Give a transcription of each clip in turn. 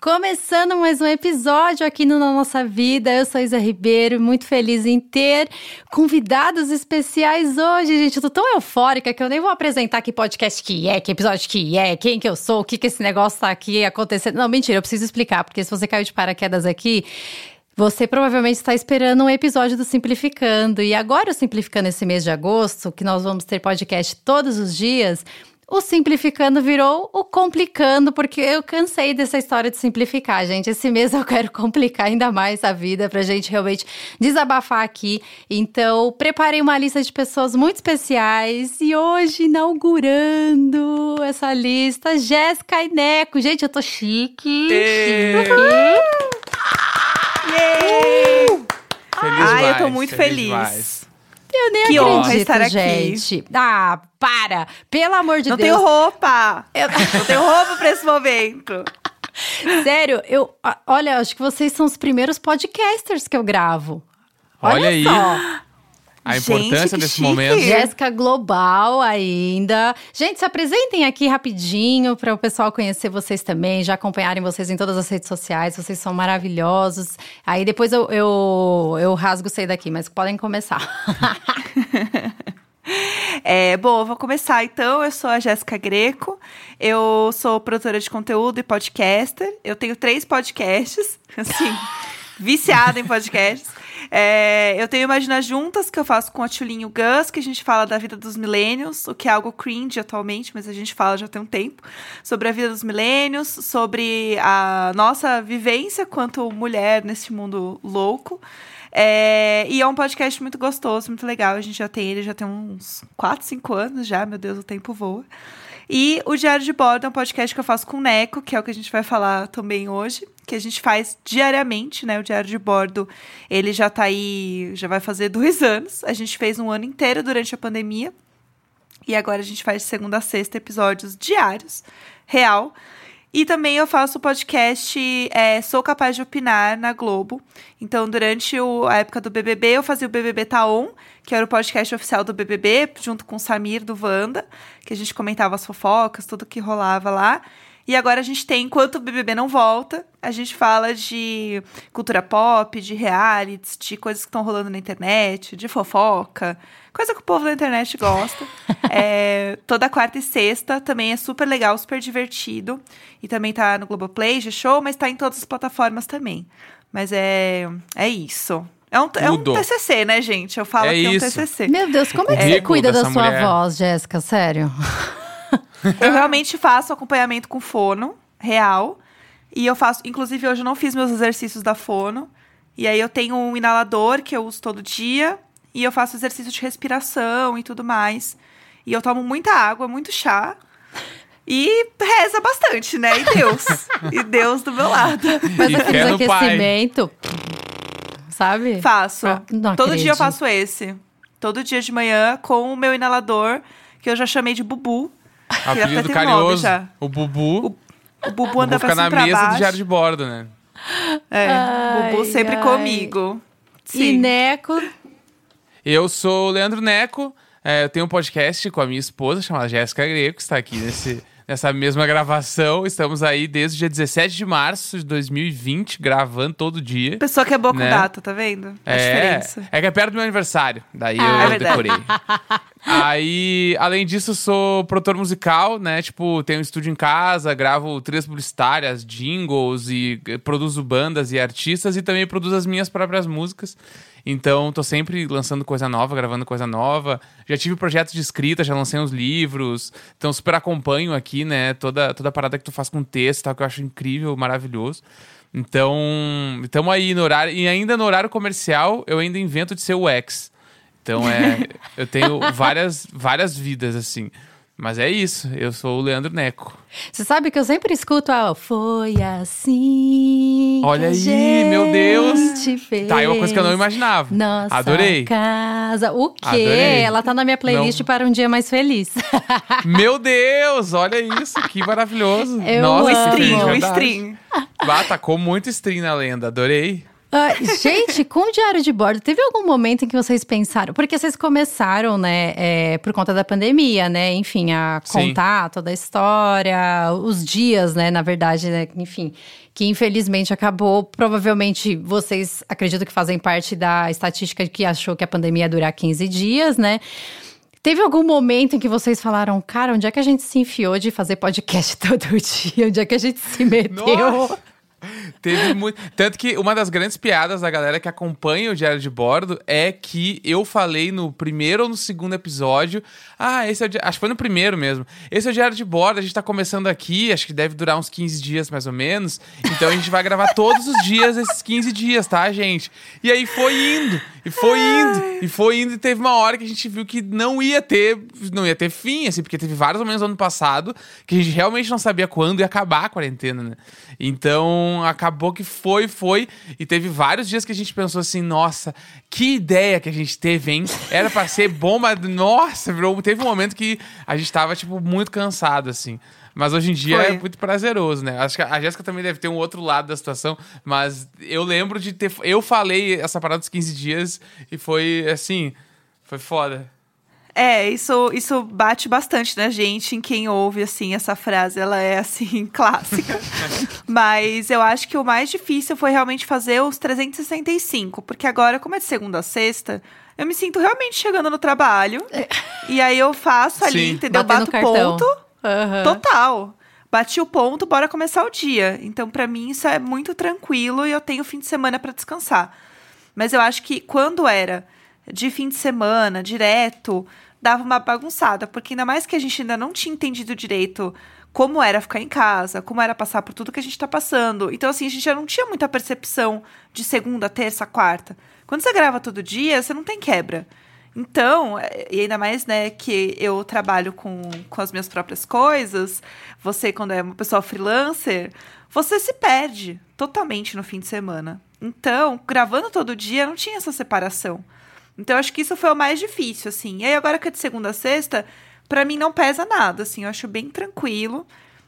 Começando mais um episódio aqui no Na Nossa Vida, eu sou Isa Ribeiro, muito feliz em ter convidados especiais hoje, gente. Eu tô tão eufórica que eu nem vou apresentar que podcast que é, que episódio que é, quem que eu sou, o que que esse negócio tá aqui acontecendo. Não, mentira, eu preciso explicar, porque se você caiu de paraquedas aqui, você provavelmente está esperando um episódio do Simplificando. E agora, o Simplificando esse mês de agosto, que nós vamos ter podcast todos os dias, o simplificando virou o complicando, porque eu cansei dessa história de simplificar, gente. Esse mês eu quero complicar ainda mais a vida pra gente realmente desabafar aqui. Então, preparei uma lista de pessoas muito especiais e hoje inaugurando essa lista, Jéssica e Neco. Gente, eu tô chique. chique. Feliz Ai, eu tô muito feliz. Demais. Eu nem Que acredito, honra estar aqui. gente. Ah, para! Pelo amor de Não Deus. tenho roupa! Eu- Não tenho roupa pra esse momento. Sério, eu. Olha, acho que vocês são os primeiros podcasters que eu gravo. Olha aí. só. A Gente, importância desse chique. momento. Jéssica Global ainda. Gente, se apresentem aqui rapidinho para o pessoal conhecer vocês também, já acompanharem vocês em todas as redes sociais. Vocês são maravilhosos. Aí depois eu, eu, eu rasgo sair daqui, mas podem começar. É, bom, vou começar então. Eu sou a Jéssica Greco. Eu sou produtora de conteúdo e podcaster. Eu tenho três podcasts, assim, viciada em podcasts. É, eu tenho Imagina Juntas, que eu faço com a Tchulinho Gus, que a gente fala da vida dos milênios, o que é algo cringe atualmente, mas a gente fala já tem um tempo, sobre a vida dos milênios, sobre a nossa vivência quanto mulher nesse mundo louco. É, e é um podcast muito gostoso, muito legal. A gente já tem ele, já tem uns 4, 5 anos já, meu Deus, o tempo voa. E o Diário de Bordo é um podcast que eu faço com o Neco, que é o que a gente vai falar também hoje, que a gente faz diariamente, né? O Diário de Bordo, ele já tá aí, já vai fazer dois anos. A gente fez um ano inteiro durante a pandemia. E agora a gente faz de segunda a sexta episódios diários, real. E também eu faço o podcast é, Sou Capaz de Opinar na Globo. Então, durante o- a época do BBB, eu fazia o BBB Taon, que era o podcast oficial do BBB, junto com o Samir do Wanda, que a gente comentava as fofocas, tudo que rolava lá. E agora a gente tem, enquanto o BBB não volta, a gente fala de cultura pop, de realities, de coisas que estão rolando na internet, de fofoca, coisa que o povo da internet gosta. É, toda quarta e sexta também é super legal, super divertido. E também tá no Globoplay, G-Show, mas tá em todas as plataformas também. Mas é, é isso. É um, é um. TCC, né, gente? Eu falo É que é um isso. TCC. Meu Deus, como é que você cuida da sua mulher. voz, Jéssica? Sério? Eu realmente faço acompanhamento com fono, real. E eu faço, inclusive hoje eu não fiz meus exercícios da fono. E aí eu tenho um inalador que eu uso todo dia. E eu faço exercício de respiração e tudo mais. E eu tomo muita água, muito chá. E reza bastante, né? E Deus. e Deus do meu lado. Mas E pai. aquecimento, sabe? Faço. Ah, não Todo dia eu faço esse. Todo dia de manhã com o meu inalador, que eu já chamei de Bubu. Apelido carinhoso. O Bubu. O Bubu Vou anda pra ficar cima na e pra mesa baixo. do diário de bordo, né? É, Ai, Bubu sempre ai. comigo. E Sim. Neco, Eu sou o Leandro Neco. é, eu tenho um podcast com a minha esposa, chamada Jéssica Greco, que está aqui nesse, nessa mesma gravação. Estamos aí desde o dia 17 de março de 2020, gravando todo dia. Pessoa que é boa com Né? data, tá vendo? A É, diferença. é que é perto do meu aniversário. Daí Ah. eu, É eu verdade. decorei. Aí, além disso, eu sou produtor musical, né? Tipo, tenho um estúdio em casa, gravo trilhas publicitárias, jingles e eh, produzo bandas e artistas e também produzo as minhas próprias músicas. Então, tô sempre lançando coisa nova, gravando coisa nova. Já tive projetos de escrita, já lancei uns livros. Então, super acompanho aqui, né? Toda, toda a parada que tu faz com texto, tal, que eu acho incrível, maravilhoso. Então, estamos aí no horário. E ainda no horário comercial, eu ainda invento de ser o ex. Então, é, eu tenho várias, várias vidas, assim. Mas é isso, eu sou o Leandro Neco. você sabe que eu sempre escuto a Foi assim. Olha aí, meu Deus. gente Fez Tá, é uma coisa que eu não imaginava. Nossa Adorei. casa. O quê? Adorei. Ela tá na minha playlist Não. para um dia mais feliz. Meu Deus, olha isso, que maravilhoso. Eu Nossa, O amo. que stream, o stream. Ah, tacou muito stream na lenda, adorei. Ah, gente, com o diário de bordo, teve algum momento em que vocês pensaram? Porque vocês começaram, né, é, por conta da pandemia, né? Enfim, a Sim. contar toda a história, os dias, né? Na verdade, né, enfim, que infelizmente acabou. Provavelmente vocês acredito que fazem parte da estatística que achou que a pandemia ia durar 15 dias, né? Teve algum momento em que vocês falaram, cara, onde é que a gente se enfiou de fazer podcast todo dia? Onde é que a gente se meteu? Nossa! Teve muito. Tanto que uma das grandes piadas da galera que acompanha o Diário de Bordo é que eu falei no primeiro ou no segundo episódio. Ah, esse é o. di- Acho que foi no primeiro mesmo. Esse é o Diário de Bordo, a gente tá começando aqui, acho que deve durar uns 15 dias mais ou menos. Então a gente vai gravar todos os dias esses 15 dias, tá, gente? E aí foi indo, e foi indo, e foi indo, e teve uma hora que a gente viu que não ia ter, não ia ter fim, assim, porque teve vários momentos no ano passado que a gente realmente não sabia quando ia acabar a quarentena, né? Então acabou que foi, foi, e teve vários dias que a gente pensou assim, nossa, que ideia que a gente teve, hein? Era pra ser bom, mas nossa, virou, teve um momento que a gente tava, tipo, muito cansado, assim. Mas hoje em dia Foi. é muito prazeroso, né? Acho que a Jéssica também deve ter um outro lado da situação, mas eu lembro de ter. Eu falei essa parada dos 15 dias e foi assim. Foi foda. É, isso, isso bate bastante na gente, em quem ouve, assim, essa frase. Ela é, assim, clássica. Mas eu acho que o mais difícil foi realmente fazer os 365. Porque agora, como é de segunda a sexta, eu me sinto realmente chegando no trabalho. E aí eu faço ali, Sim. entendeu? Batendo Bato ponto. Aham. Total. Bati o ponto, bora começar o dia. Então, pra mim, isso é muito tranquilo e eu tenho fim de semana pra descansar. Mas eu acho que quando era de fim de semana, direto, dava uma bagunçada, porque ainda mais que a gente ainda não tinha entendido direito como era ficar em casa, como era passar por tudo que a gente tá passando. Então, assim, a gente já não tinha muita percepção de segunda, terça, quarta. Quando você grava todo dia, você não tem quebra. Então, e ainda mais, né, que eu trabalho com, com as minhas próprias coisas, você, quando é uma pessoa freelancer, você se perde totalmente no fim de semana. Então, gravando todo dia, não tinha essa separação. Então, eu acho que isso foi o mais difícil, assim. E aí, agora que é de segunda a sexta, pra mim não pesa nada, assim, eu acho bem tranquilo.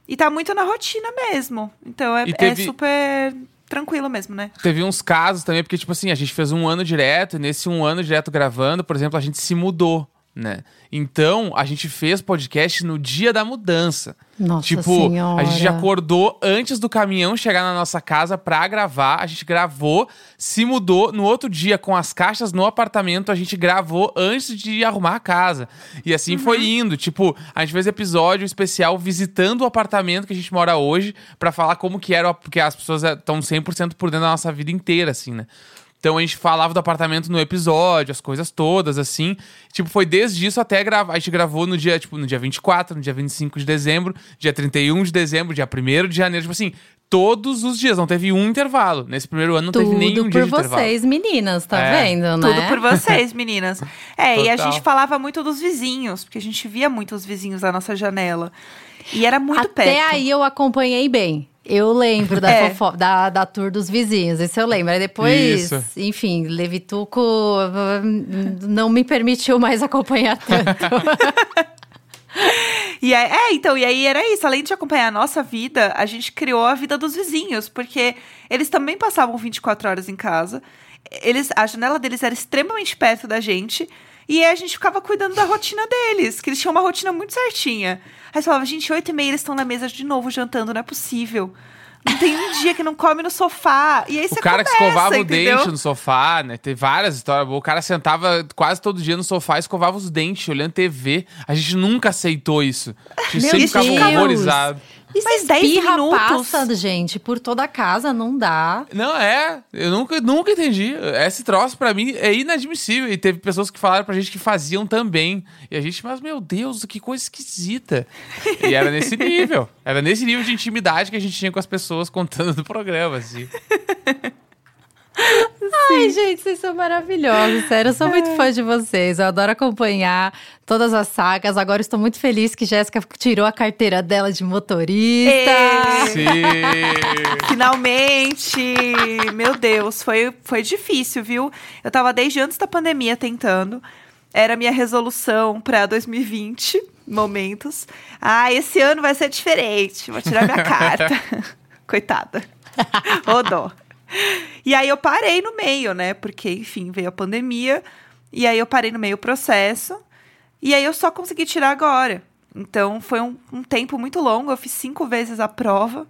E tá muito na rotina mesmo. Então, é, teve- é super tranquilo mesmo, né? Teve uns casos também, porque, tipo assim, a gente fez um ano direto, e nesse um ano direto gravando, por exemplo, a gente se mudou, né? Então, a gente fez podcast no dia da mudança. Nossa tipo, Senhora. a gente acordou antes do caminhão chegar na nossa casa pra gravar. A gente gravou, se mudou. No outro dia, com as caixas no apartamento, a gente gravou antes de arrumar a casa. E assim foi indo. Tipo, a gente fez episódio especial visitando o apartamento que a gente mora hoje pra falar como que era, porque as pessoas estão 100% por dentro da nossa vida inteira, assim, né? Então a gente falava do apartamento no episódio, as coisas todas, assim. Tipo, foi desde isso até gravar. A gente gravou no dia, tipo, no dia 24, no dia 25 de dezembro, dia 31 de dezembro, dia 1 de janeiro. Tipo assim, todos os dias. Não teve um intervalo. Nesse primeiro ano não Tudo teve nenhum por dia de intervalo. vocês, meninas, tá É, vendo, né? Tudo por vocês, meninas. É, e a Total. gente falava muito dos vizinhos, porque a gente via muito os vizinhos da nossa janela. E era muito Até perto. aí eu acompanhei bem. Eu lembro da, É. fofo- da, da tour dos vizinhos, isso eu lembro. Aí depois, Isso. enfim, Levituco hum, não me permitiu mais acompanhar tanto. E aí, é, então, e aí era isso. Além de acompanhar a nossa vida, a gente criou a vida dos vizinhos, porque eles também passavam 24 horas em casa. Eles, a janela deles era extremamente perto da gente. E aí a gente ficava cuidando da rotina deles, que eles tinham uma rotina muito certinha. Aí você falava, gente, oito e meia eles estão na mesa de novo jantando, não é possível. Não tem um dia que não come no sofá. E aí O você cara que começa, escovava o entendeu? dente no sofá, né? Tem várias histórias. O cara sentava quase todo dia no sofá e escovava os dentes, olhando TV. A gente nunca aceitou isso. A gente Meu sempre ficava Deus. horrorizado. E Mas se 10 espirra minutos? passa, gente, por toda a casa, não dá. Não, é. Eu nunca, nunca entendi. Esse troço, pra mim, é inadmissível. E teve pessoas que falaram pra gente que faziam também. E a gente, mas meu Deus, que coisa esquisita. E era nesse nível. Era nesse nível de intimidade que a gente tinha com as pessoas contando do programa, assim. Ai, gente, vocês são maravilhosos. Sério, eu sou muito fã de vocês. Eu adoro acompanhar todas as sagas. Agora estou muito feliz que Jéssica tirou a carteira dela de motorista. Ê! Sim. Finalmente! Meu Deus, foi, foi difícil, viu? Eu tava desde antes da pandemia tentando. Era a minha resolução pra 2020, momentos. Ah, esse ano vai ser diferente. Vou tirar minha carta. Coitada. Ô dó. E aí eu parei no meio, né? Porque, enfim, veio a pandemia. E aí eu parei no meio o processo. E aí eu só consegui tirar agora. Então foi um, um tempo muito longo. Eu fiz cinco vezes a prova.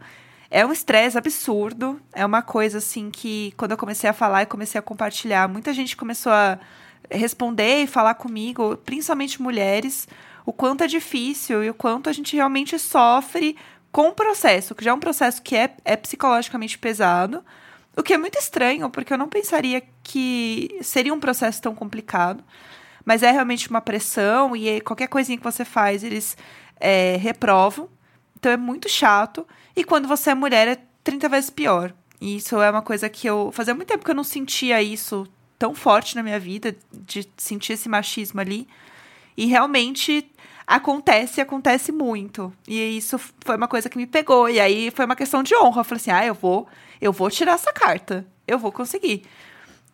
É um estresse absurdo. É uma coisa assim que, quando eu comecei a falar e comecei a compartilhar, muita gente começou a responder e falar comigo, principalmente mulheres, o quanto é difícil e o quanto a gente realmente sofre com o processo, que já é um processo que é, é psicologicamente pesado. O que é muito estranho, porque eu não pensaria que seria um processo tão complicado. Mas é realmente uma pressão e qualquer coisinha que você faz, eles é, reprovam. Então é muito chato. E quando você é mulher, é 30 vezes pior. E isso é uma coisa que eu. Fazia muito tempo que eu não sentia isso tão forte na minha vida, de sentir esse machismo ali. E realmente acontece, acontece muito. E isso foi uma coisa que me pegou. E aí foi uma questão de honra. Eu falei assim: ah, eu vou, eu vou tirar essa carta. Eu vou conseguir.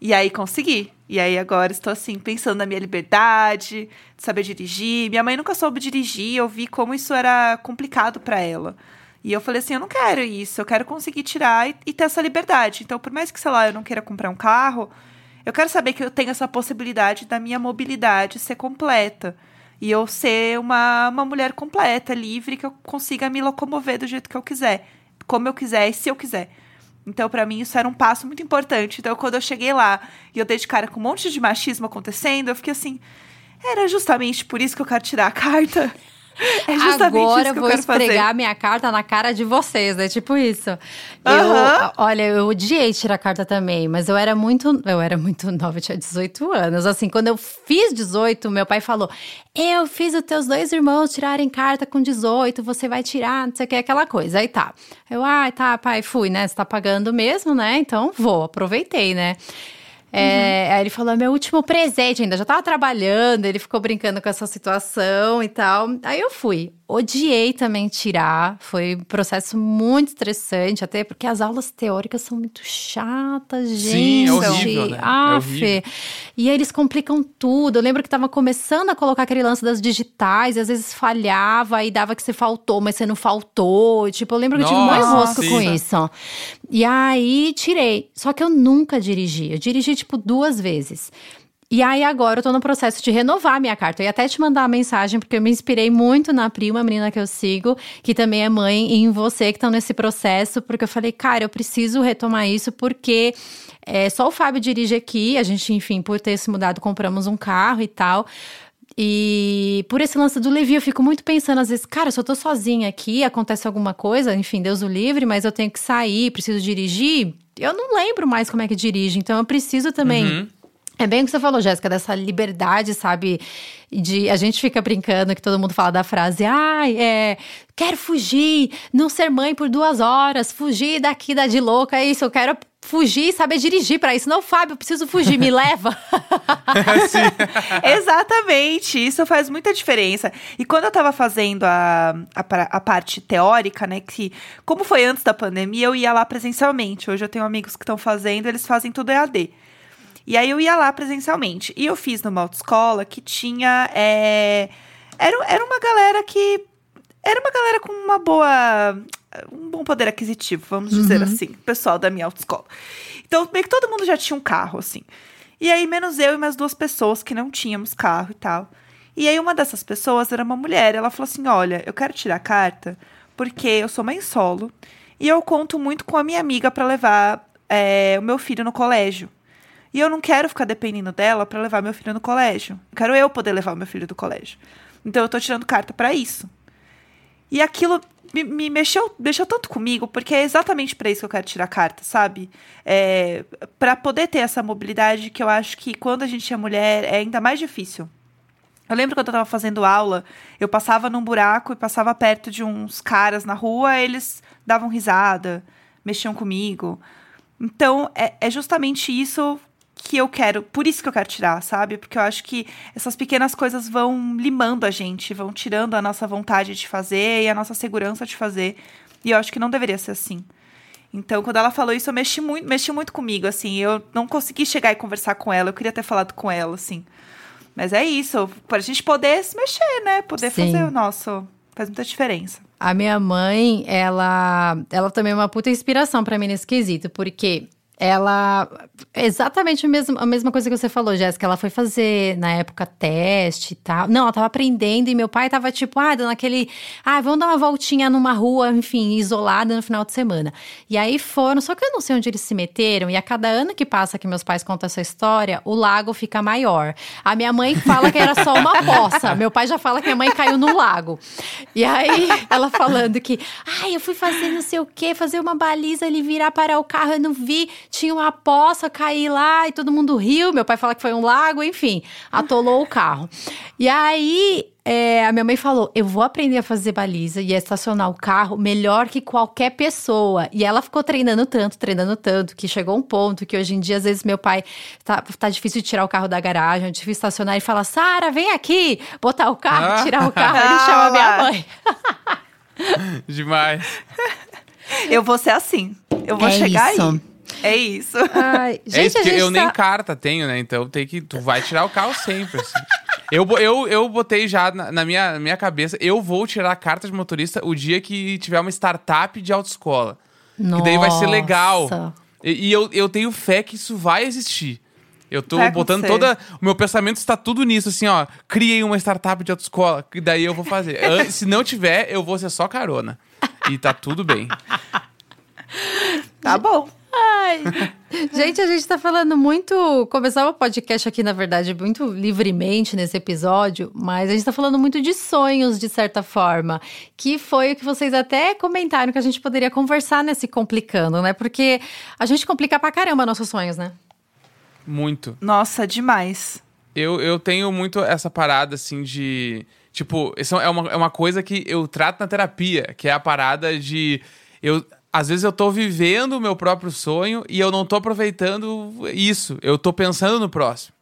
E aí consegui. E aí agora estou assim, pensando na minha liberdade, de saber dirigir. Minha mãe nunca soube dirigir, eu vi como isso era complicado para ela. E eu falei assim, eu não quero isso, eu quero conseguir tirar e, e, ter essa liberdade. Então, por mais que, sei lá, eu não queira comprar um carro, eu quero saber que eu tenho essa possibilidade da minha mobilidade ser completa. E eu ser uma, uma mulher completa, livre, que eu consiga me locomover do jeito que eu quiser. Como eu quiser e se eu quiser. Então, para mim, isso era um passo muito importante. Então, quando eu cheguei lá e eu dei de cara com um monte de machismo acontecendo, eu fiquei assim. Era justamente por isso que eu quero tirar a carta. É justamente Agora isso que eu vou esfregar minha carta na cara de vocês, é tipo isso. Uhum. Eu, olha, eu odiei tirar carta também, mas eu era muito, eu era muito nova, eu tinha 18 anos. Assim, quando eu fiz 18, meu pai falou: "Eu fiz os teus dois irmãos tirarem carta com 18, você vai tirar, não sei o que aquela coisa". Aí tá. Eu, ah, tá, pai, fui, né? Você tá pagando mesmo, né? Então vou, aproveitei, né? É, Aí ele falou: é meu último presente, ainda já tava trabalhando, ele ficou brincando com essa situação e tal. Aí eu fui. Odiei também tirar, foi um processo muito estressante, até porque as aulas teóricas são muito chatas, gente. Sim, é horrível, né? Aff. É horrível. E aí eles complicam tudo. Eu lembro que tava começando a colocar aquele lance das digitais, e às vezes falhava e dava que você faltou, mas você não faltou. Tipo, eu lembro que eu tive um rosco com isso. E aí tirei. Só que eu nunca dirigi. Eu dirigi, tipo, duas vezes. E aí agora eu tô no processo de renovar minha carta. Eu ia até te mandar uma mensagem, porque eu me inspirei muito na prima, menina que eu sigo, que também é mãe, e em você que estão nesse processo, porque eu falei, cara, eu preciso retomar isso, porque é, só o Fábio dirige aqui, a gente, enfim, por ter se mudado, compramos um carro e tal. E por esse lance do Levi, eu fico muito pensando, às vezes, cara, se eu tô sozinha aqui, acontece alguma coisa, enfim, Deus o livre, mas eu tenho que sair, preciso dirigir. Eu não lembro mais como é que dirige, então eu preciso também. Uhum é bem o que você falou, Jéssica, dessa liberdade, sabe? De a gente fica brincando que todo mundo fala da frase, ai, é, quero fugir, não ser mãe por duas horas, fugir daqui da de louca, é isso, eu quero fugir e saber dirigir para isso. Não, Fábio, eu preciso fugir, me leva. Exatamente, isso faz muita diferença. E quando eu tava fazendo a, a, a, parte teórica, né, que como foi antes da pandemia, eu ia lá presencialmente. Hoje eu tenho amigos que estão fazendo, eles fazem tudo EAD. E aí eu ia lá presencialmente. E eu fiz numa autoescola que tinha. É... Era, era uma galera que. Era uma galera com uma boa. Um bom poder aquisitivo, vamos uhum. dizer assim, pessoal da minha autoescola. Então, meio que todo mundo já tinha um carro, assim. E aí, menos eu e mais duas pessoas que não tínhamos carro e tal. E aí, uma dessas pessoas era uma mulher. Ela falou assim: Olha, eu quero tirar a carta porque eu sou mãe solo e eu conto muito com a minha amiga para levar é, o meu filho no colégio. E eu não quero ficar dependendo dela para levar meu filho no colégio. Quero eu poder levar meu filho do colégio. Então eu tô tirando carta para isso. E aquilo me, me, mexeu, mexeu tanto comigo, porque é exatamente para isso que eu quero tirar carta, sabe? É, para poder ter essa mobilidade que eu acho que quando a gente é mulher é ainda mais difícil. Eu lembro quando eu tava fazendo aula, eu passava num buraco e passava perto de uns caras na rua, eles davam risada, mexiam comigo. Então, é, é justamente isso que eu quero, por isso que eu quero tirar, sabe? Porque eu acho que essas pequenas coisas vão limando a gente, vão tirando a nossa vontade de fazer e a nossa segurança de fazer. E eu acho que não deveria ser assim. Então, quando ela falou isso, eu mexi muito, mexi muito comigo, assim. Eu não consegui chegar e conversar com ela, eu queria ter falado com ela, assim. Mas é isso, para a gente poder se mexer, né? Poder Sim. fazer o nosso. Faz muita diferença. A minha mãe, ela, ela também é uma puta inspiração para mim nesse quesito, porque ela. Exatamente a mesma, a mesma coisa que você falou, Jéssica. Ela foi fazer na época teste e tal. Não, ela tava aprendendo e meu pai tava tipo, ah, dando aquele. Ah, vamos dar uma voltinha numa rua, enfim, isolada no final de semana. E aí foram, só que eu não sei onde eles se meteram. E a cada ano que passa que meus pais contam essa história, o lago fica maior. A minha mãe fala que era só uma poça. meu pai já fala que minha mãe caiu no lago. E aí ela falando que, ai, eu fui fazer não sei o quê, fazer uma baliza, ele virar para o carro, eu não vi tinha uma poça, caí lá e todo mundo riu. Meu pai fala que foi um lago, enfim, atolou o carro. E aí é, a minha mãe falou: eu vou aprender a fazer baliza e a estacionar o carro melhor que qualquer pessoa. E ela ficou treinando tanto, treinando tanto, que chegou um ponto que hoje em dia, às vezes, meu pai tá, tá difícil de tirar o carro da garagem, é difícil estacionar e fala: Sara, vem aqui, botar o carro, tirar o carro. Ele chama minha mãe. Demais. Eu vou ser assim. Eu vou É chegar isso. aí. É isso. Ai, gente, é isso, porque eu tá... nem carta tenho, né? Então tem que. Tu vai tirar o carro sempre, assim. Eu, eu, eu botei já na, na minha, na minha cabeça, eu vou tirar a carta de motorista o dia que tiver uma startup de autoescola. Que daí vai ser legal. Nossa. E, e eu, eu tenho fé que isso vai existir. Eu tô Vai botando acontecer. toda. O meu pensamento está tudo nisso, assim, ó. Criei uma startup de autoescola, que daí eu vou fazer. Se não tiver, eu vou ser só carona. E tá tudo bem. Tá bom. Ai. Gente, a gente tá falando muito. Começava o podcast aqui, na verdade, muito livremente nesse episódio, mas a gente tá falando muito de sonhos, de certa forma. Que foi o que vocês até comentaram que a gente poderia conversar nesse complicando, né? Porque a gente complica pra caramba nossos sonhos, né? Muito. Nossa, demais. Eu, eu tenho muito essa parada, assim, de. Tipo, isso é uma, é uma coisa que eu trato na terapia, que é a parada de. Eu, às vezes eu tô vivendo o meu próprio sonho e eu não tô aproveitando isso. Eu tô pensando no próximo.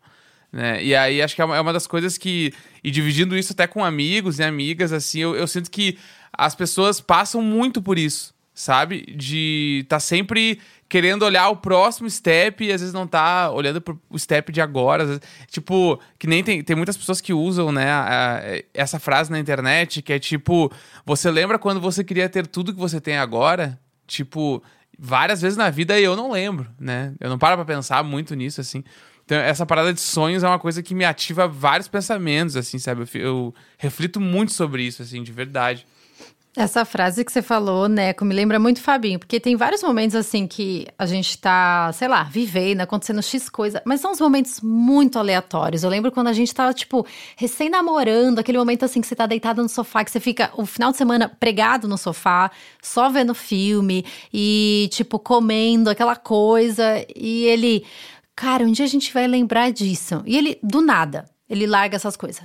Né? E aí acho que é uma, é das coisas que. E dividindo isso até com amigos e amigas, assim, eu, eu sinto que as pessoas passam muito por isso, sabe? De tá sempre querendo olhar o próximo step e às vezes não tá olhando pro step de agora. vezes- tipo, que nem tem, tem muitas pessoas que usam, né, a- a- essa frase na internet, que é tipo, você lembra quando você queria ter tudo que você tem agora? Tipo, várias vezes na vida eu não lembro, né? Eu não paro pra pensar muito nisso, assim. Então, essa parada de sonhos é uma coisa que me ativa vários pensamentos, assim, sabe? Eu, eu reflito muito sobre isso, assim, de verdade. Essa frase que você falou, Neco, me lembra muito Fabinho, porque tem vários momentos assim que a gente tá, sei lá, vivendo, acontecendo X coisa, mas são uns momentos muito aleatórios. Eu lembro quando a gente tava, tipo, recém-namorando, aquele momento assim que você tá deitado no sofá, que você fica o final de semana pregado no sofá, só vendo filme e, tipo, comendo aquela coisa. E ele, cara, um dia a gente vai lembrar disso. E ele, do nada, ele larga essas coisas.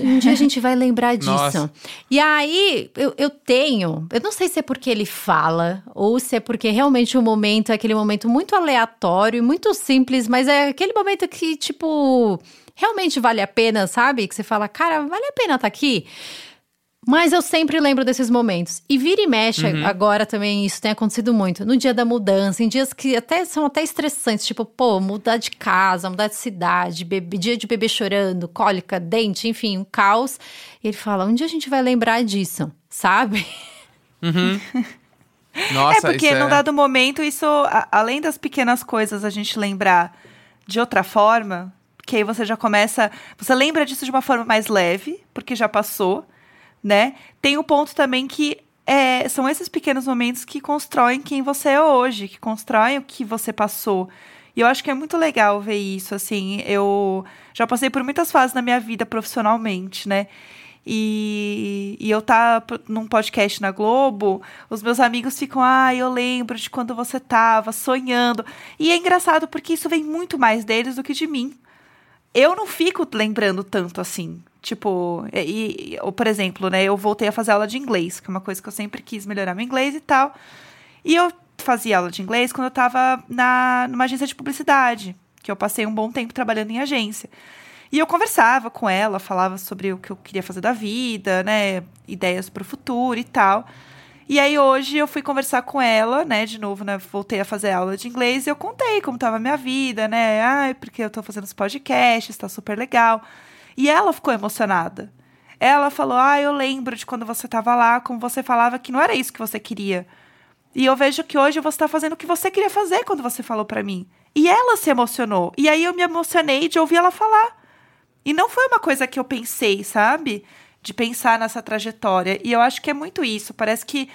Um dia a gente vai lembrar disso. Nossa. E aí, eu, eu tenho. Eu não sei se é porque ele fala, ou se é porque realmente o momento é aquele momento muito aleatório, e muito simples, mas é aquele momento que, tipo, realmente vale a pena, sabe? Que você fala, cara, vale a pena estar aqui. Mas eu sempre lembro desses momentos. E vira e mexe, agora também isso tem acontecido muito. No dia da mudança, em dias que até são até estressantes, tipo, pô, mudar de casa, mudar de cidade, bebê- dia de bebê chorando, cólica, dente, enfim, um caos. E ele fala: um dia a gente vai lembrar disso, sabe? Nossa, é porque isso num dado momento, isso, a- além das pequenas coisas, a gente lembrar de outra forma, que aí você já começa. Você lembra disso de uma forma mais leve, porque já passou, né? Tem o ponto também que é, são esses pequenos momentos que constroem quem você é hoje, que constroem o que você passou. E eu acho que é muito legal ver isso, assim. Eu já passei por muitas fases na minha vida profissionalmente, né? E, e eu tá num podcast na Globo, os meus amigos ficam, ah, eu lembro de quando você tava sonhando. E é engraçado porque isso vem muito mais deles do que de mim. Eu não fico lembrando tanto assim. Tipo, e, ou, por exemplo, né, eu voltei a fazer aula de inglês, que é uma coisa que eu sempre quis melhorar meu inglês e tal. E eu fazia aula de inglês quando eu tava na, numa agência de publicidade, que eu passei um bom tempo trabalhando em agência. E eu conversava com ela, falava sobre o que eu queria fazer da vida, né? Ideias para o futuro e tal. E aí hoje eu fui conversar com ela, né? De novo, né? Voltei a fazer aula de inglês e eu contei como estava a minha vida, né? Ai, porque eu tô fazendo os podcasts, tá super legal. E ela ficou emocionada. Ela falou: Ah, eu lembro de quando você tava lá, como você falava que não era isso que você queria. E eu vejo que hoje você tá fazendo o que você queria fazer quando você falou para mim. E ela se emocionou. E aí eu me emocionei de ouvir ela falar. E não foi uma coisa que eu pensei, sabe? De pensar nessa trajetória. E eu acho que é muito isso. Parece que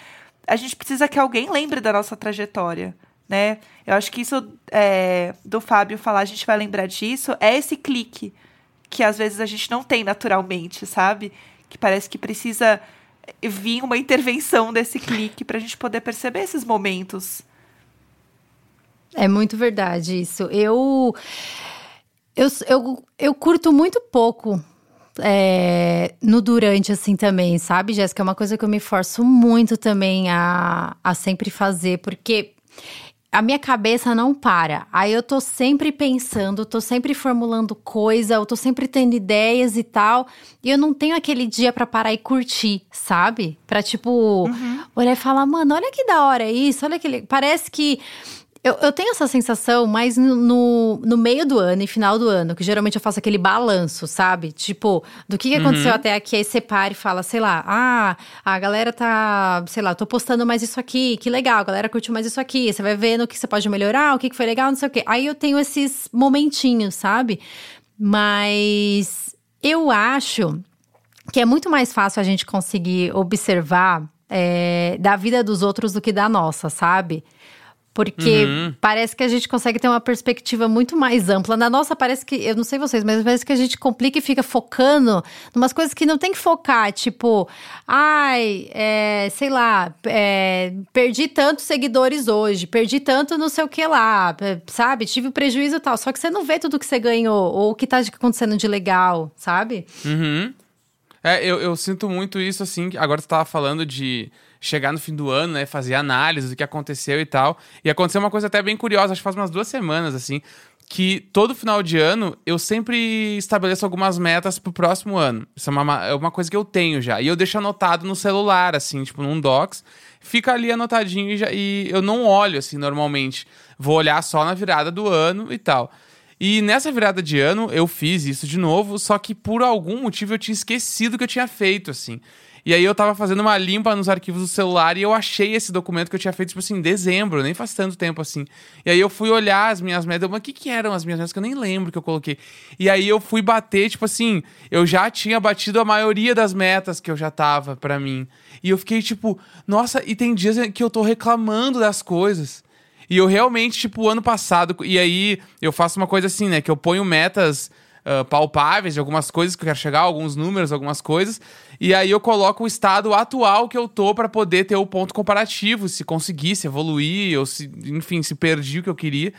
a gente precisa que alguém lembre da nossa trajetória, né? Eu acho que isso é, do Fábio falar, a gente vai lembrar disso, é esse clique que às vezes a gente não tem naturalmente, sabe? Que parece que precisa vir uma intervenção desse clique para a gente poder perceber esses momentos. É muito verdade isso. Eu, eu, eu, eu curto muito pouco é, no durante, assim, também, sabe, Jéssica? É uma coisa que eu me forço muito também a, a sempre fazer, porque a minha cabeça não para. Aí eu tô sempre pensando, tô sempre formulando coisa, eu tô sempre tendo ideias e tal. E eu não tenho aquele dia para parar e curtir, sabe? Pra, tipo, uhum. olhar e falar, mano, olha que da hora isso, olha que. Parece que eu, eu tenho essa sensação mais no, no meio do ano e final do ano, que geralmente eu faço aquele balanço, sabe? Tipo, do que, que aconteceu uhum. até aqui, aí você para e fala, sei lá, ah, a galera tá, sei lá, tô postando mais isso aqui, que legal, a galera curtiu mais isso aqui, você vai vendo o que você pode melhorar, o que, que foi legal, não sei o quê. Aí eu tenho esses momentinhos, sabe? Mas eu acho que é muito mais fácil a gente conseguir observar é, da vida dos outros do que da nossa, sabe? Porque uhum. parece que a gente consegue ter uma perspectiva muito mais ampla. Na nossa, parece que, eu não sei vocês, mas parece que a gente complica e fica focando em umas coisas que não tem que focar. Tipo, ai, é, sei lá, é, perdi tantos seguidores hoje, perdi tanto não sei o que lá, sabe? Tive prejuízo e tal. Só que você não vê tudo que você ganhou ou o que tá acontecendo de legal, sabe? Uhum. É, eu, eu sinto muito isso, assim. Agora você tava falando de chegar no fim do ano, né? Fazer análise do que aconteceu e tal. E aconteceu uma coisa até bem curiosa, acho que faz umas duas semanas, assim. Que todo final de ano eu sempre estabeleço algumas metas pro próximo ano. Isso é uma, é uma coisa que eu tenho já. E eu deixo anotado no celular, assim, tipo num docs. Fica ali anotadinho e, já, e eu não olho, assim, normalmente. Vou olhar só na virada do ano e tal. E nessa virada de ano eu fiz isso de novo, só que por algum motivo eu tinha esquecido que eu tinha feito, assim. E aí eu tava fazendo uma limpa nos arquivos do celular e eu achei esse documento que eu tinha feito, tipo assim, em dezembro, nem faz tanto tempo assim. E aí eu fui olhar as minhas metas, mas o que que eram as minhas metas que eu nem lembro que eu coloquei. E aí eu fui bater, tipo assim, eu já tinha batido a maioria das metas que eu já tava para mim. E eu fiquei tipo, nossa, e tem dias que eu tô reclamando das coisas. E eu realmente, tipo, ano passado, e aí eu faço uma coisa assim, né, que eu ponho metas uh, palpáveis de algumas coisas que eu quero chegar, alguns números, algumas coisas. E aí eu coloco o estado atual que eu tô para poder ter o ponto comparativo, se conseguir, se evoluir, ou se, enfim, se perdi o que eu queria.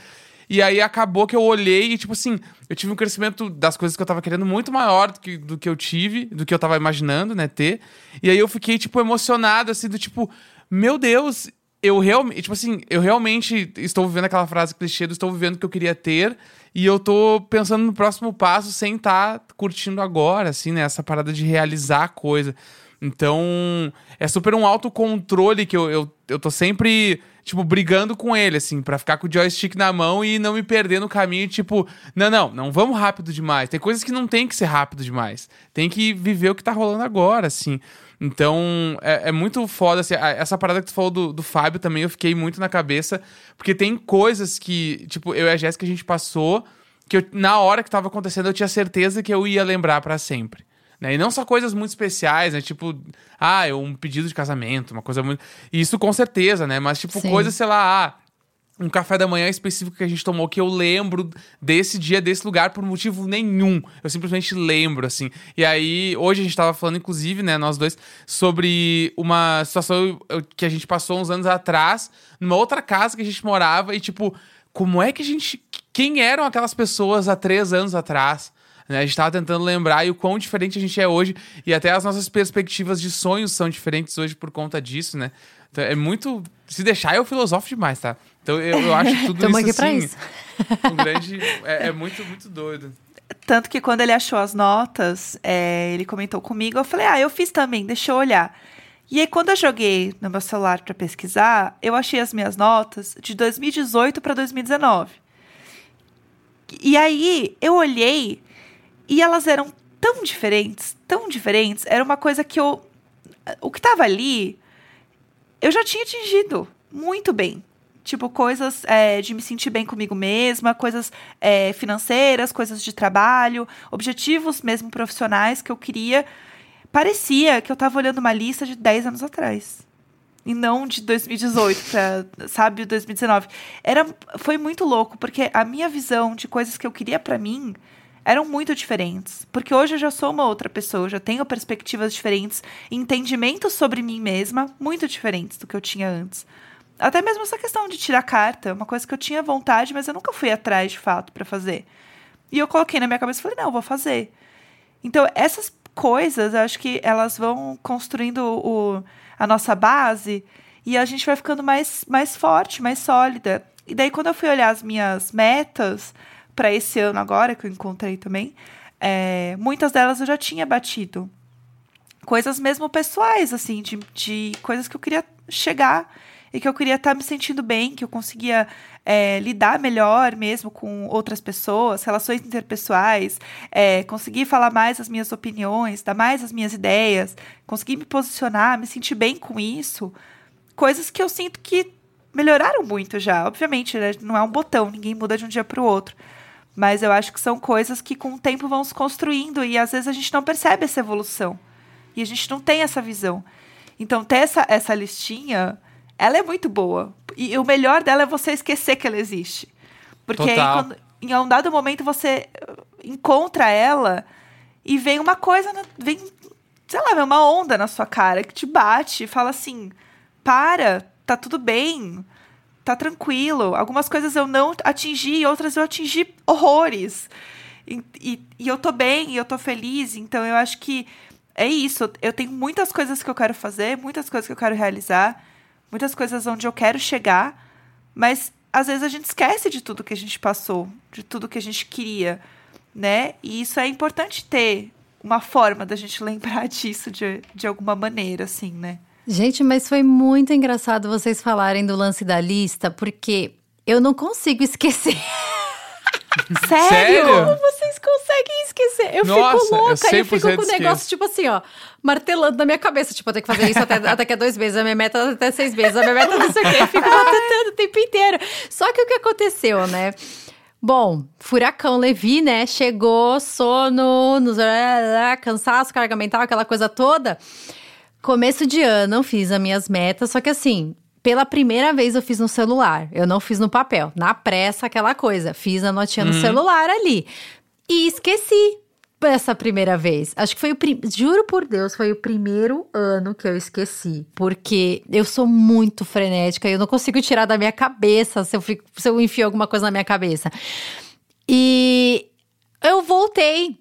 E aí acabou que eu olhei e, tipo assim, eu tive um crescimento das coisas que eu tava querendo muito maior do que, do que eu tive, do que eu tava imaginando, né, ter. E aí eu fiquei, tipo, emocionado, assim, do tipo, meu Deus, eu realmente, tipo assim, eu realmente estou vivendo aquela frase clichê do estou vivendo o que eu queria ter. E eu tô pensando no próximo passo sem estar tá curtindo agora, assim, né? Essa parada de realizar a coisa. Então, é super um autocontrole que eu, eu, eu tô sempre, tipo, brigando com ele, assim, para ficar com o joystick na mão e não me perder no caminho, tipo, não, não, não vamos rápido demais. Tem coisas que não tem que ser rápido demais. Tem que viver o que tá rolando agora, assim. Então, é, é, muito foda. Assim, essa parada que tu falou do, do Fábio também, eu fiquei muito na cabeça. Porque tem coisas que, tipo, eu e a Jéssica a gente passou, que eu, na hora que tava acontecendo eu tinha certeza que eu ia lembrar para sempre. Né? E não só coisas muito especiais, né? Tipo, ah, um pedido de casamento, uma coisa muito. Isso com certeza, né? Mas, tipo, coisas, sei lá, ah, um café da manhã específico que a gente tomou que eu lembro desse dia, desse lugar, por motivo nenhum. Eu simplesmente lembro, assim. E aí, hoje a gente tava falando, inclusive, né, nós dois, sobre uma situação que a gente passou uns anos atrás, numa outra casa que a gente morava, e tipo, como é que a gente. Quem eram aquelas pessoas há três anos atrás? Né? A gente tava tentando lembrar e o quão diferente a gente é hoje. E até as nossas perspectivas de sonhos são diferentes hoje por conta disso, né? Então, é muito. Se deixar, eu filosofo demais, tá? Então eu, eu acho tudo isso, aqui assim, isso. um grande... É, é, muito, muito doido. Tanto que quando ele achou as notas, é, ele comentou comigo, eu falei, ah, eu fiz também, deixa eu olhar. E aí, quando eu joguei no meu celular para pesquisar, eu achei as minhas notas de 2018 para 2019. E aí, eu olhei e elas eram tão diferentes, tão diferentes. Era uma coisa que eu. O que estava ali, eu já tinha atingido muito bem. Tipo, coisas é, de me sentir bem comigo mesma, coisas é, financeiras, coisas de trabalho, objetivos mesmo profissionais que eu queria. Parecia que eu tava olhando uma lista de 10 anos atrás. E não de 2018 para, sabe, 2019. Era, foi muito louco, porque a minha visão de coisas que eu queria para mim eram muito diferentes. Porque hoje eu já sou uma outra pessoa, já tenho perspectivas diferentes, entendimentos sobre mim mesma muito diferentes do que eu tinha antes. Até mesmo essa questão de tirar carta, uma coisa que eu tinha vontade, mas eu nunca fui atrás de fato para fazer. E eu coloquei na minha cabeça e falei, não, vou fazer. Então, essas coisas, eu acho que elas vão construindo o, a nossa base e a gente vai ficando mais, mais forte, mais sólida. E daí, quando eu fui olhar as minhas metas para esse ano agora, que eu encontrei também, é, muitas delas eu já tinha batido. Coisas mesmo pessoais, assim, de, de coisas que eu queria chegar e que eu queria estar tá me sentindo bem, que eu conseguia é, lidar melhor mesmo com outras pessoas, relações interpessoais, é, conseguir falar mais as minhas opiniões, dar mais as minhas ideias, conseguir me posicionar, me sentir bem com isso. Coisas que eu sinto que melhoraram muito já. Obviamente, né? não é um botão, ninguém muda de um dia para o outro. Mas eu acho que são coisas que com o tempo vão se construindo e às vezes a gente não percebe essa evolução. E a gente não tem essa visão. Então, ter essa, essa listinha ela é muito boa. E o melhor dela é você esquecer que ela existe. Porque Total. aí, quando, em um dado momento, você uh, encontra ela e vem uma coisa, vem, sei lá, vem uma onda na sua cara que te bate e fala assim: para, tá tudo bem, tá tranquilo. Algumas coisas eu não atingi, outras eu atingi horrores. E, e, e eu tô bem, e eu tô feliz. Então eu acho que é isso. Eu tenho muitas coisas que eu quero fazer, muitas coisas que eu quero realizar muitas coisas onde eu quero chegar, mas às vezes a gente esquece de tudo que a gente passou, de tudo que a gente queria, né? E isso é importante ter uma forma da gente lembrar disso de, de alguma maneira, assim, né? Gente, mas foi muito engraçado vocês falarem do lance da lista, porque eu não consigo esquecer. Sério? Sério? Como vocês conseguem esquecer? Eu Nossa, fico louca, eu, eu fico com o negócio, tipo assim, ó, martelando na minha cabeça. Tipo, eu tenho que fazer isso até, até que é dois meses, a minha meta é até seis meses, a minha meta é não sei o quê. Eu fico batendo o tempo inteiro. Só que o que aconteceu, né? Bom, furacão Levi, né? Chegou, sono, nos... cansaço, carga mental, aquela coisa toda. Começo de ano, fiz as minhas metas, só que assim, pela primeira vez eu fiz no celular. Eu não fiz no papel. Na pressa, aquela coisa. Fiz a notinha uhum. no celular ali. E esqueci essa primeira vez. Acho que foi o. Prim... Juro por Deus, foi o primeiro ano que eu esqueci. Porque eu sou muito frenética e eu não consigo tirar da minha cabeça se eu, fico... se eu enfio alguma coisa na minha cabeça. E eu voltei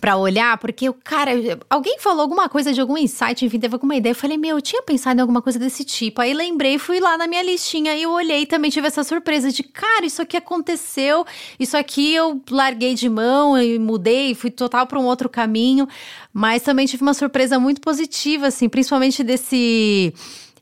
para olhar, porque o cara, alguém falou alguma coisa de algum insight, enfim, teve alguma ideia. Eu falei, meu, eu tinha pensado em alguma coisa desse tipo. Aí lembrei, fui lá na minha listinha e eu olhei e também tive essa surpresa de, cara, isso aqui aconteceu, isso aqui eu larguei de mão e mudei, fui total para um outro caminho. Mas também tive uma surpresa muito positiva, assim, principalmente desse.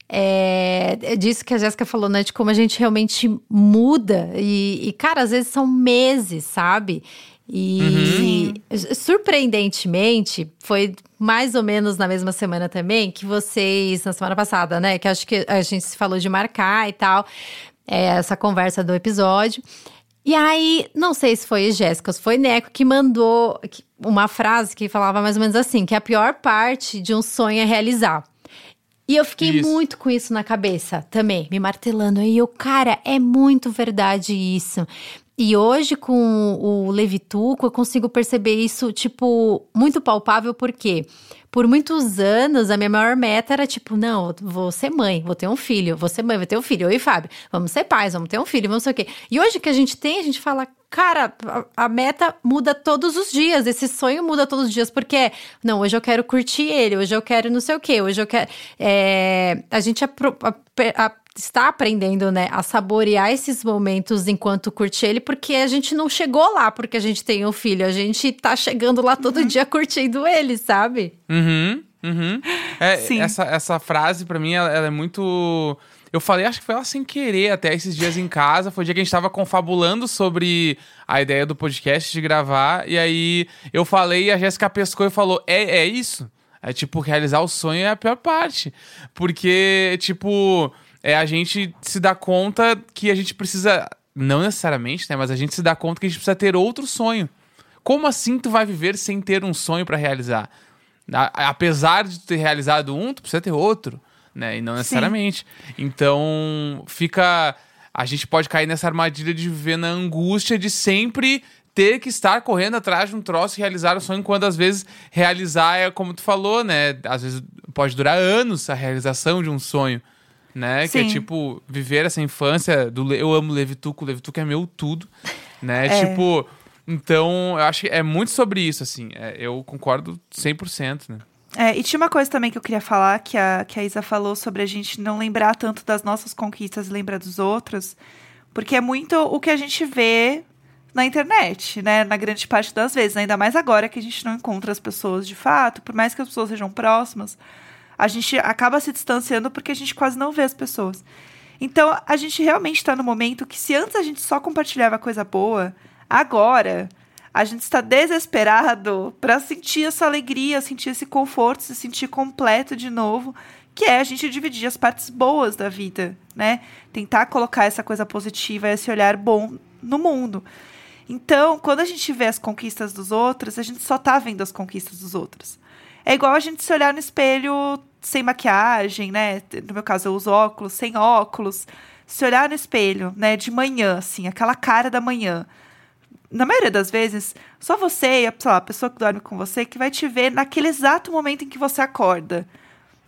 É, disso que a Jéssica falou, né? De como a gente realmente muda. E, e, cara, às vezes são meses, sabe? E uhum. surpreendentemente, foi mais ou menos na mesma semana também que vocês, na semana passada, né? Que acho que a gente se falou de marcar e tal, é, essa conversa do episódio. E aí, não sei se foi Jéssica ou se foi Neco que mandou uma frase que falava mais ou menos assim: que a pior parte de um sonho é realizar. E eu fiquei isso. muito com isso na cabeça também, me martelando. Aí eu, cara, é muito verdade isso. E hoje, com o Levituco, eu consigo perceber isso, tipo, muito palpável, porque por muitos anos a minha maior meta era, tipo, não, vou ser mãe, vou ter um filho, vou ser mãe, vou ter um filho. Eu e Fábio, vamos ser pais, vamos ter um filho, vamos sei o quê. E hoje que a gente tem, a gente fala, cara, a, meta muda todos os dias, esse sonho muda todos os dias, porque, não, hoje eu quero curtir ele, hoje eu quero não sei o quê, hoje eu quero. É, a gente a, a, está aprendendo, né, a saborear esses momentos enquanto curte ele, porque a gente não chegou lá porque a gente tem um filho, a gente tá chegando lá todo uhum. dia curtindo ele, sabe? Uhum, uhum. É, Sim. Essa, essa frase, para mim, ela, ela, é muito. Eu falei, acho que foi ela sem querer até esses dias em casa. Foi o dia que a gente tava confabulando sobre a ideia do podcast de gravar. E aí eu falei e a Jéssica pescou e falou: É, é isso? É tipo, realizar o sonho é a pior parte. Porque, tipo é a gente se dar conta que a gente precisa, não necessariamente, né, mas a gente se dá conta que a gente precisa ter outro sonho. Como assim tu vai viver sem ter um sonho para realizar? A, apesar de tu ter realizado um, tu precisa ter outro, né? E não necessariamente. Sim. Então, fica a gente pode cair nessa armadilha de viver na angústia de sempre ter que estar correndo atrás de um troço e realizar o sonho, quando às vezes realizar é como tu falou, né? Às vezes pode durar anos a realização de um sonho né? Sim. Que é tipo, viver essa infância do eu amo Levituco, Levituco é meu tudo, né? É. Tipo, então eu acho que é muito sobre isso, assim. É, eu concordo 100%, né? É, e tinha uma coisa também que eu queria falar, que a, que a Isa falou sobre a gente não lembrar tanto das nossas conquistas e lembrar dos outros, porque é muito o que a gente vê na internet, né? Na grande parte das vezes, ainda mais agora que a gente não encontra as pessoas de fato, por mais que as pessoas sejam próximas, a gente acaba se distanciando porque a gente quase não vê as pessoas. Então, a gente realmente está no momento que, se antes a gente só compartilhava coisa boa, agora a gente está desesperado para sentir essa alegria, sentir esse conforto, se sentir completo de novo, que é a gente dividir as partes boas da vida, né? Tentar colocar essa coisa positiva, esse olhar bom no mundo. Então, quando a gente vê as conquistas dos outros, a gente só tá vendo as conquistas dos outros. É igual a gente se olhar no espelho sem maquiagem, né? No meu caso, eu uso óculos, sem óculos. Se olhar no espelho, né, de manhã, assim, aquela cara da manhã. Na maioria das vezes, só você e a, lá, a pessoa que dorme com você que vai te ver naquele exato momento em que você acorda.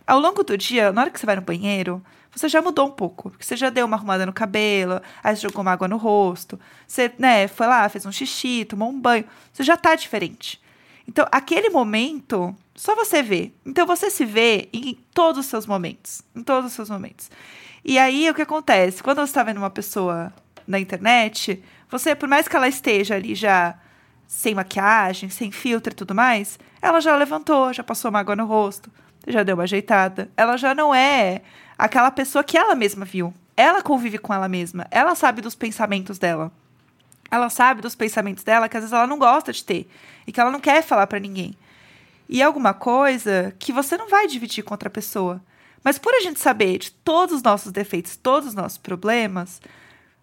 Ao longo do dia, na hora que você vai no banheiro, você já mudou um pouco. Porque você já deu uma arrumada no cabelo, aí você jogou uma água no rosto, você, né, foi lá, fez um xixi, tomou um banho. Você já tá diferente. Então, aquele momento, só você vê. Então, você se vê em todos os seus momentos. Em todos os seus momentos. E aí, o que acontece? Quando você está vendo uma pessoa na internet, você, por mais que ela esteja ali já sem maquiagem, sem filtro e tudo mais, ela já levantou, já passou uma água no rosto, já deu uma ajeitada. Ela já não é aquela pessoa que ela mesma viu. Ela convive com ela mesma. Ela sabe dos pensamentos dela ela sabe dos pensamentos dela que às vezes ela não gosta de ter e que ela não quer falar para ninguém. E é alguma coisa que você não vai dividir com outra pessoa. Mas por a gente saber de todos os nossos defeitos, todos os nossos problemas,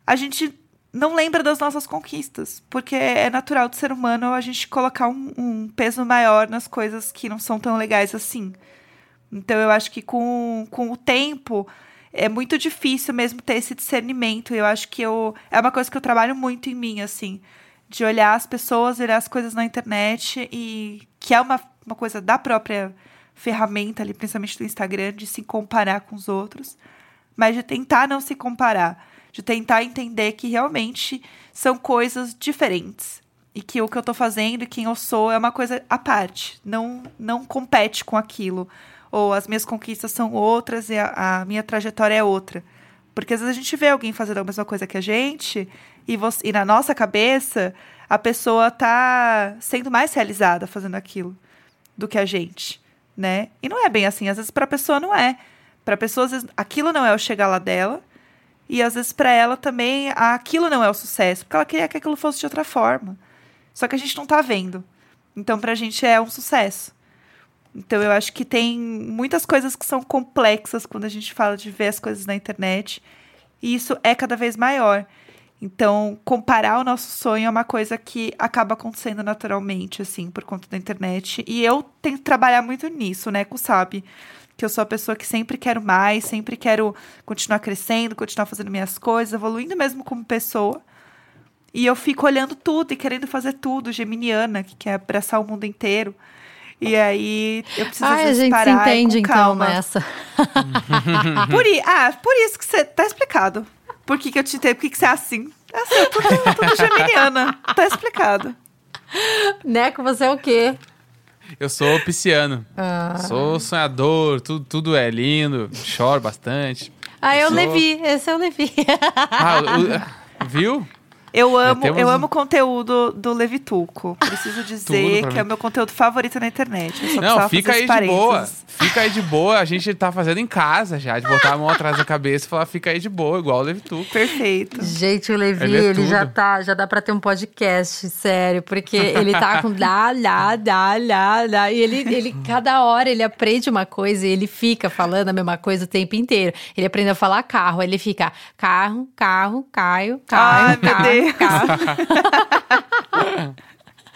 a gente não lembra das nossas conquistas, porque é natural do ser humano a gente colocar um, um peso maior nas coisas que não são tão legais assim. Então eu acho que com, com o tempo é muito difícil mesmo ter esse discernimento. Eu acho que eu é uma coisa que eu trabalho muito em mim, assim, de olhar as pessoas, olhar as coisas na internet e que é uma, uma coisa da própria ferramenta ali, principalmente do Instagram, de se comparar com os outros, mas de tentar não se comparar, de tentar entender que realmente são coisas diferentes e que o que eu tô fazendo e quem eu sou é uma coisa à parte, não não compete com aquilo ou as minhas conquistas são outras e a, a minha trajetória é outra. Porque às vezes a gente vê alguém fazendo a mesma coisa que a gente e, você, e na nossa cabeça a pessoa tá sendo mais realizada fazendo aquilo do que a gente, né? E não é bem assim, às vezes para a pessoa não é. Para a pessoa aquilo não é o chegar lá dela e às vezes para ela também aquilo não é o sucesso, porque ela queria que aquilo fosse de outra forma. Só que a gente não tá vendo. Então pra gente é um sucesso. Então eu acho que tem muitas coisas que são complexas quando a gente fala de ver as coisas na internet. E isso é cada vez maior. Então, comparar o nosso sonho é uma coisa que acaba acontecendo naturalmente, assim, por conta da internet. E eu tenho que trabalhar muito nisso, né, com sabe? Que eu sou a pessoa que sempre quero mais, sempre quero continuar crescendo, continuar fazendo minhas coisas, evoluindo mesmo como pessoa. E eu fico olhando tudo e querendo fazer tudo, geminiana, que quer abraçar o mundo inteiro. E aí eu preciso Ai, a gente parar se entende com calma. então nessa. por, ah, por isso que você tá explicado. Por que, que eu te entendo, por que, que você é assim. É assim, tudo, tudo geminiana. Tá explicado. Neco, você é o quê? Eu sou pisciano. Ah. Sou sonhador, tudo, tudo é lindo, choro bastante. Ah, eu, eu sou... Levi, esse é o Levi. ah, o, viu? Eu amo, temos eu um- amo o conteúdo do Levituco. Preciso dizer que mim. é o meu conteúdo favorito na internet. Eu só Não, fica fazer aí de boa. Fica aí de boa. A gente tá fazendo em casa já, de botar a mão atrás da cabeça e falar, fica aí de boa, igual o Levituco. Perfeito. Gente, o Levi, Ele ele, é já tudo. tá, já dá pra ter um podcast, sério, porque ele tá com dá, lá, dá, lá, dá, e ele, ele, cada hora ele aprende uma coisa e ele fica falando a mesma coisa o tempo inteiro. Ele aprende a falar carro, aí ele fica carro, carro, Caio, carro, Ai, meu carro, Deus.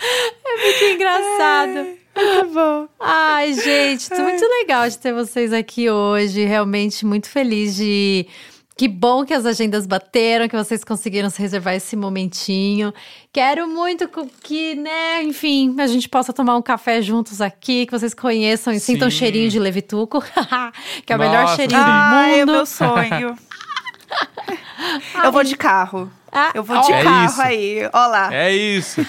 É muito engraçado. Muito bom. Ai, gente, tô muito legal de ter vocês aqui hoje. Realmente muito feliz de. Que bom que as agendas bateram, que vocês conseguiram se reservar esse momentinho. Quero muito que, né, enfim, a gente possa tomar um café juntos aqui, que vocês conheçam e sintam o Sim. cheirinho de Levituco, que é o melhor cheirinho Ai, é do o meu mundo. sonho. Eu vou de carro. Ah, Eu vou de É carro isso. aí. Ó lá. É isso.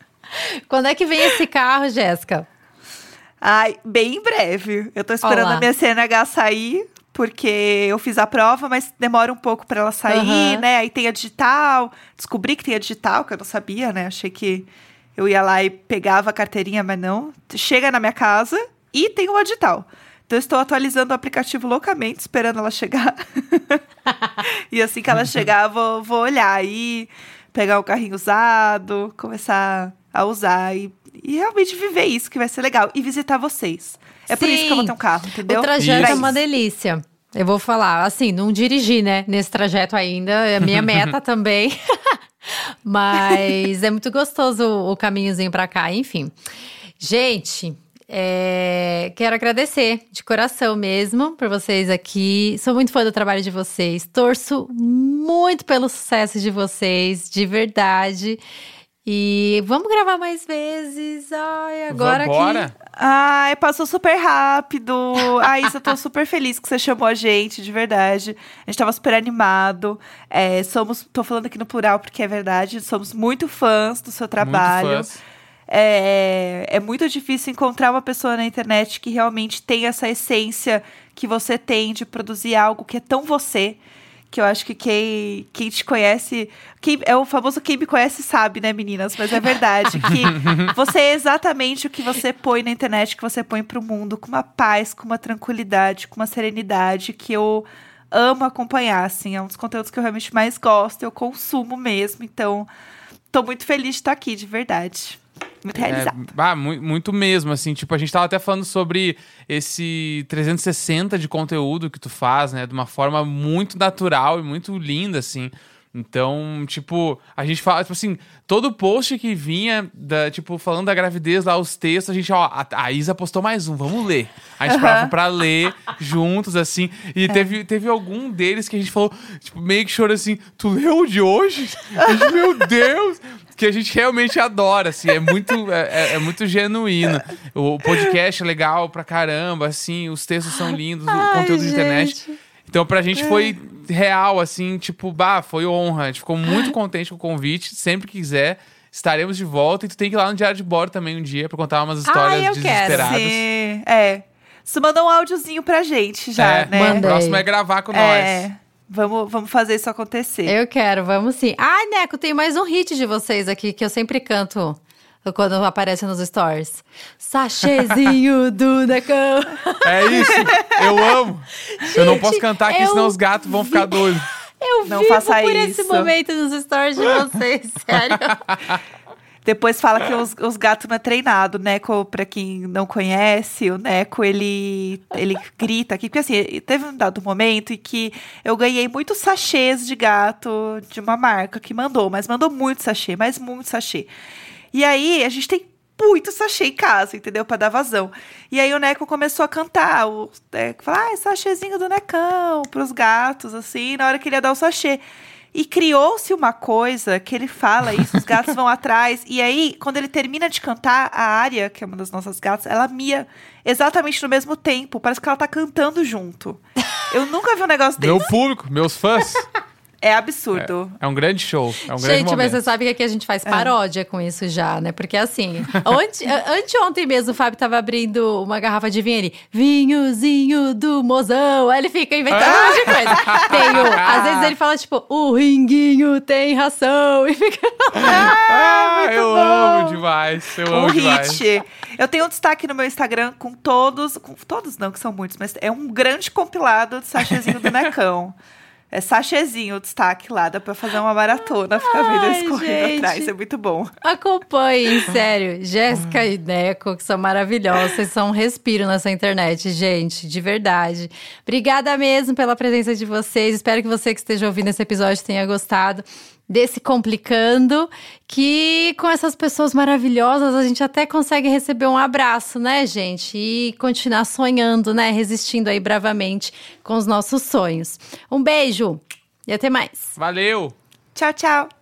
Quando é que vem esse carro, Jéssica? Ai, bem em breve. Eu tô esperando Olá. a minha CNH sair, porque eu fiz a prova, mas demora um pouco pra ela sair, Aham. né? Aí tem a digital. Descobri que tem a digital, que eu não sabia, né? Achei que eu ia lá e pegava a carteirinha, mas não. Chega na minha casa e tem uma digital. Então eu estou atualizando o aplicativo loucamente, esperando ela chegar. e assim que ela chegar, vou, vou olhar aí, pegar o carrinho usado, começar a usar e, e realmente viver isso, que vai ser legal. E visitar vocês. É por isso que eu vou ter um carro, entendeu? O trajeto é uma delícia. Eu vou falar, assim, não dirigi, né, nesse trajeto ainda, é a minha meta também. Mas é muito gostoso o caminhozinho pra cá, enfim. Gente, é, quero agradecer de coração mesmo por vocês aqui. Sou muito fã do trabalho de vocês. Torço muito pelo sucesso de vocês, de verdade. E vamos gravar mais vezes. Ai, agora Vambora. que Ai, passou super rápido. Ai, isso eu tô super feliz que você chamou a gente, de verdade. A gente tava super animado. É, somos, tô falando aqui no plural porque é verdade, somos muito fãs do seu trabalho. Muito fãs. É, é muito difícil encontrar uma pessoa na internet que realmente tem essa essência que você tem de produzir algo que é tão você. Que eu acho que quem, quem te conhece. Quem, é o famoso quem me conhece sabe, né, meninas? Mas é verdade que você é exatamente o que você põe na internet, que você põe pro mundo, com uma paz, com uma tranquilidade, com uma serenidade que eu amo acompanhar, assim. É um dos conteúdos que eu realmente mais gosto, eu consumo mesmo. Então, tô muito feliz de estar aqui, de verdade. Muito realizada. É, ah, mu- muito mesmo, assim, tipo, a gente tava até falando sobre esse 360 de conteúdo que tu faz, né, de uma forma muito natural e muito linda, assim. Então, tipo, a gente fala, tipo assim, todo post que vinha, da, tipo, falando da gravidez lá, os textos, a gente, ó, a, a Isa postou mais um, vamos ler. A gente parava pra ler juntos, assim, e teve, teve algum deles que a gente falou, tipo, meio que chorou assim, tu leu o de hoje? Gente, meu Deus! Que a gente realmente adora, assim, é muito, é, é- é muito genuíno. O podcast é legal pra caramba, assim, os textos são lindos, o Ai, conteúdo de internet. gente. Então, pra gente foi real, assim, tipo, bah, foi honra. A gente ficou muito contente com o convite. Sempre que quiser, estaremos de volta. E tu tem que ir lá no Diário de Bordo também um dia pra contar umas histórias eu quero. desesperadas. Sim, é. Você mandou um áudiozinho pra gente já, é, né? o Mandei. próximo é gravar com É. nós. Vamos, vamos fazer isso acontecer. Eu quero, vamos sim. Ai, Neco, tem mais um hit de vocês aqui que eu sempre canto quando aparece nos stories. Sachêzinho do Necão. É isso, eu amo. eu não Gente, posso cantar aqui, senão os gatos vão ficar doidos. Eu Não vivo faça por esse isso. momento nos stories de vocês, sério. Depois fala que os, os gatos não é treinado. O Neco, pra quem não conhece, o Neco, ele, ele grita aqui. Porque assim, teve um dado momento em que eu ganhei muitos sachês de gato de uma marca que mandou, mas mandou muito sachê, mas muito sachê. E aí, a gente tem muito sachê em casa, entendeu? Pra dar vazão. E aí o Neco começou a cantar, o, é, falar, ah, sachêzinho do Necão, pros gatos, assim, na hora que ele ia dar o sachê. E criou-se uma coisa que ele fala isso, os gatos vão atrás. E aí, quando ele termina de cantar, a Área, que é uma das nossas gatas, ela mia exatamente no mesmo tempo. Parece que ela tá cantando junto. Eu nunca vi um negócio desse. Meu público, meus fãs. É absurdo. É um grande show. É um grande Gente, mas momento. você sabe que aqui a gente faz paródia com isso já, né? Porque assim, ante, anteontem mesmo o Fábio tava abrindo uma garrafa de vinho ele, vinhozinho do mozão. Aí ele fica inventando um monte de coisa. Tem o, às vezes ele fala tipo, o ringuinho tem ração. E fica. Ah, muito eu bom. amo demais. Eu Um amo demais. hit. Eu tenho um destaque no meu Instagram com todos, com todos não, que são muitos, mas é um grande compilado de sachêzinho do Necão. É sachêzinho o destaque lá, dá pra fazer uma maratona, ficar vendo eles correndo gente. atrás, é muito bom. Acompanhem, sério. Jéssica e Neco, que são maravilhosos. Vocês são um respiro nessa internet, gente, de verdade. Obrigada mesmo pela presença de vocês. Espero que você que esteja ouvindo esse episódio tenha gostado desse complicando, que com essas pessoas maravilhosas a gente até consegue receber um abraço, né, gente? E continuar sonhando, né, resistindo aí bravamente com os nossos sonhos. Um beijo e até mais. Valeu! Tchau, tchau.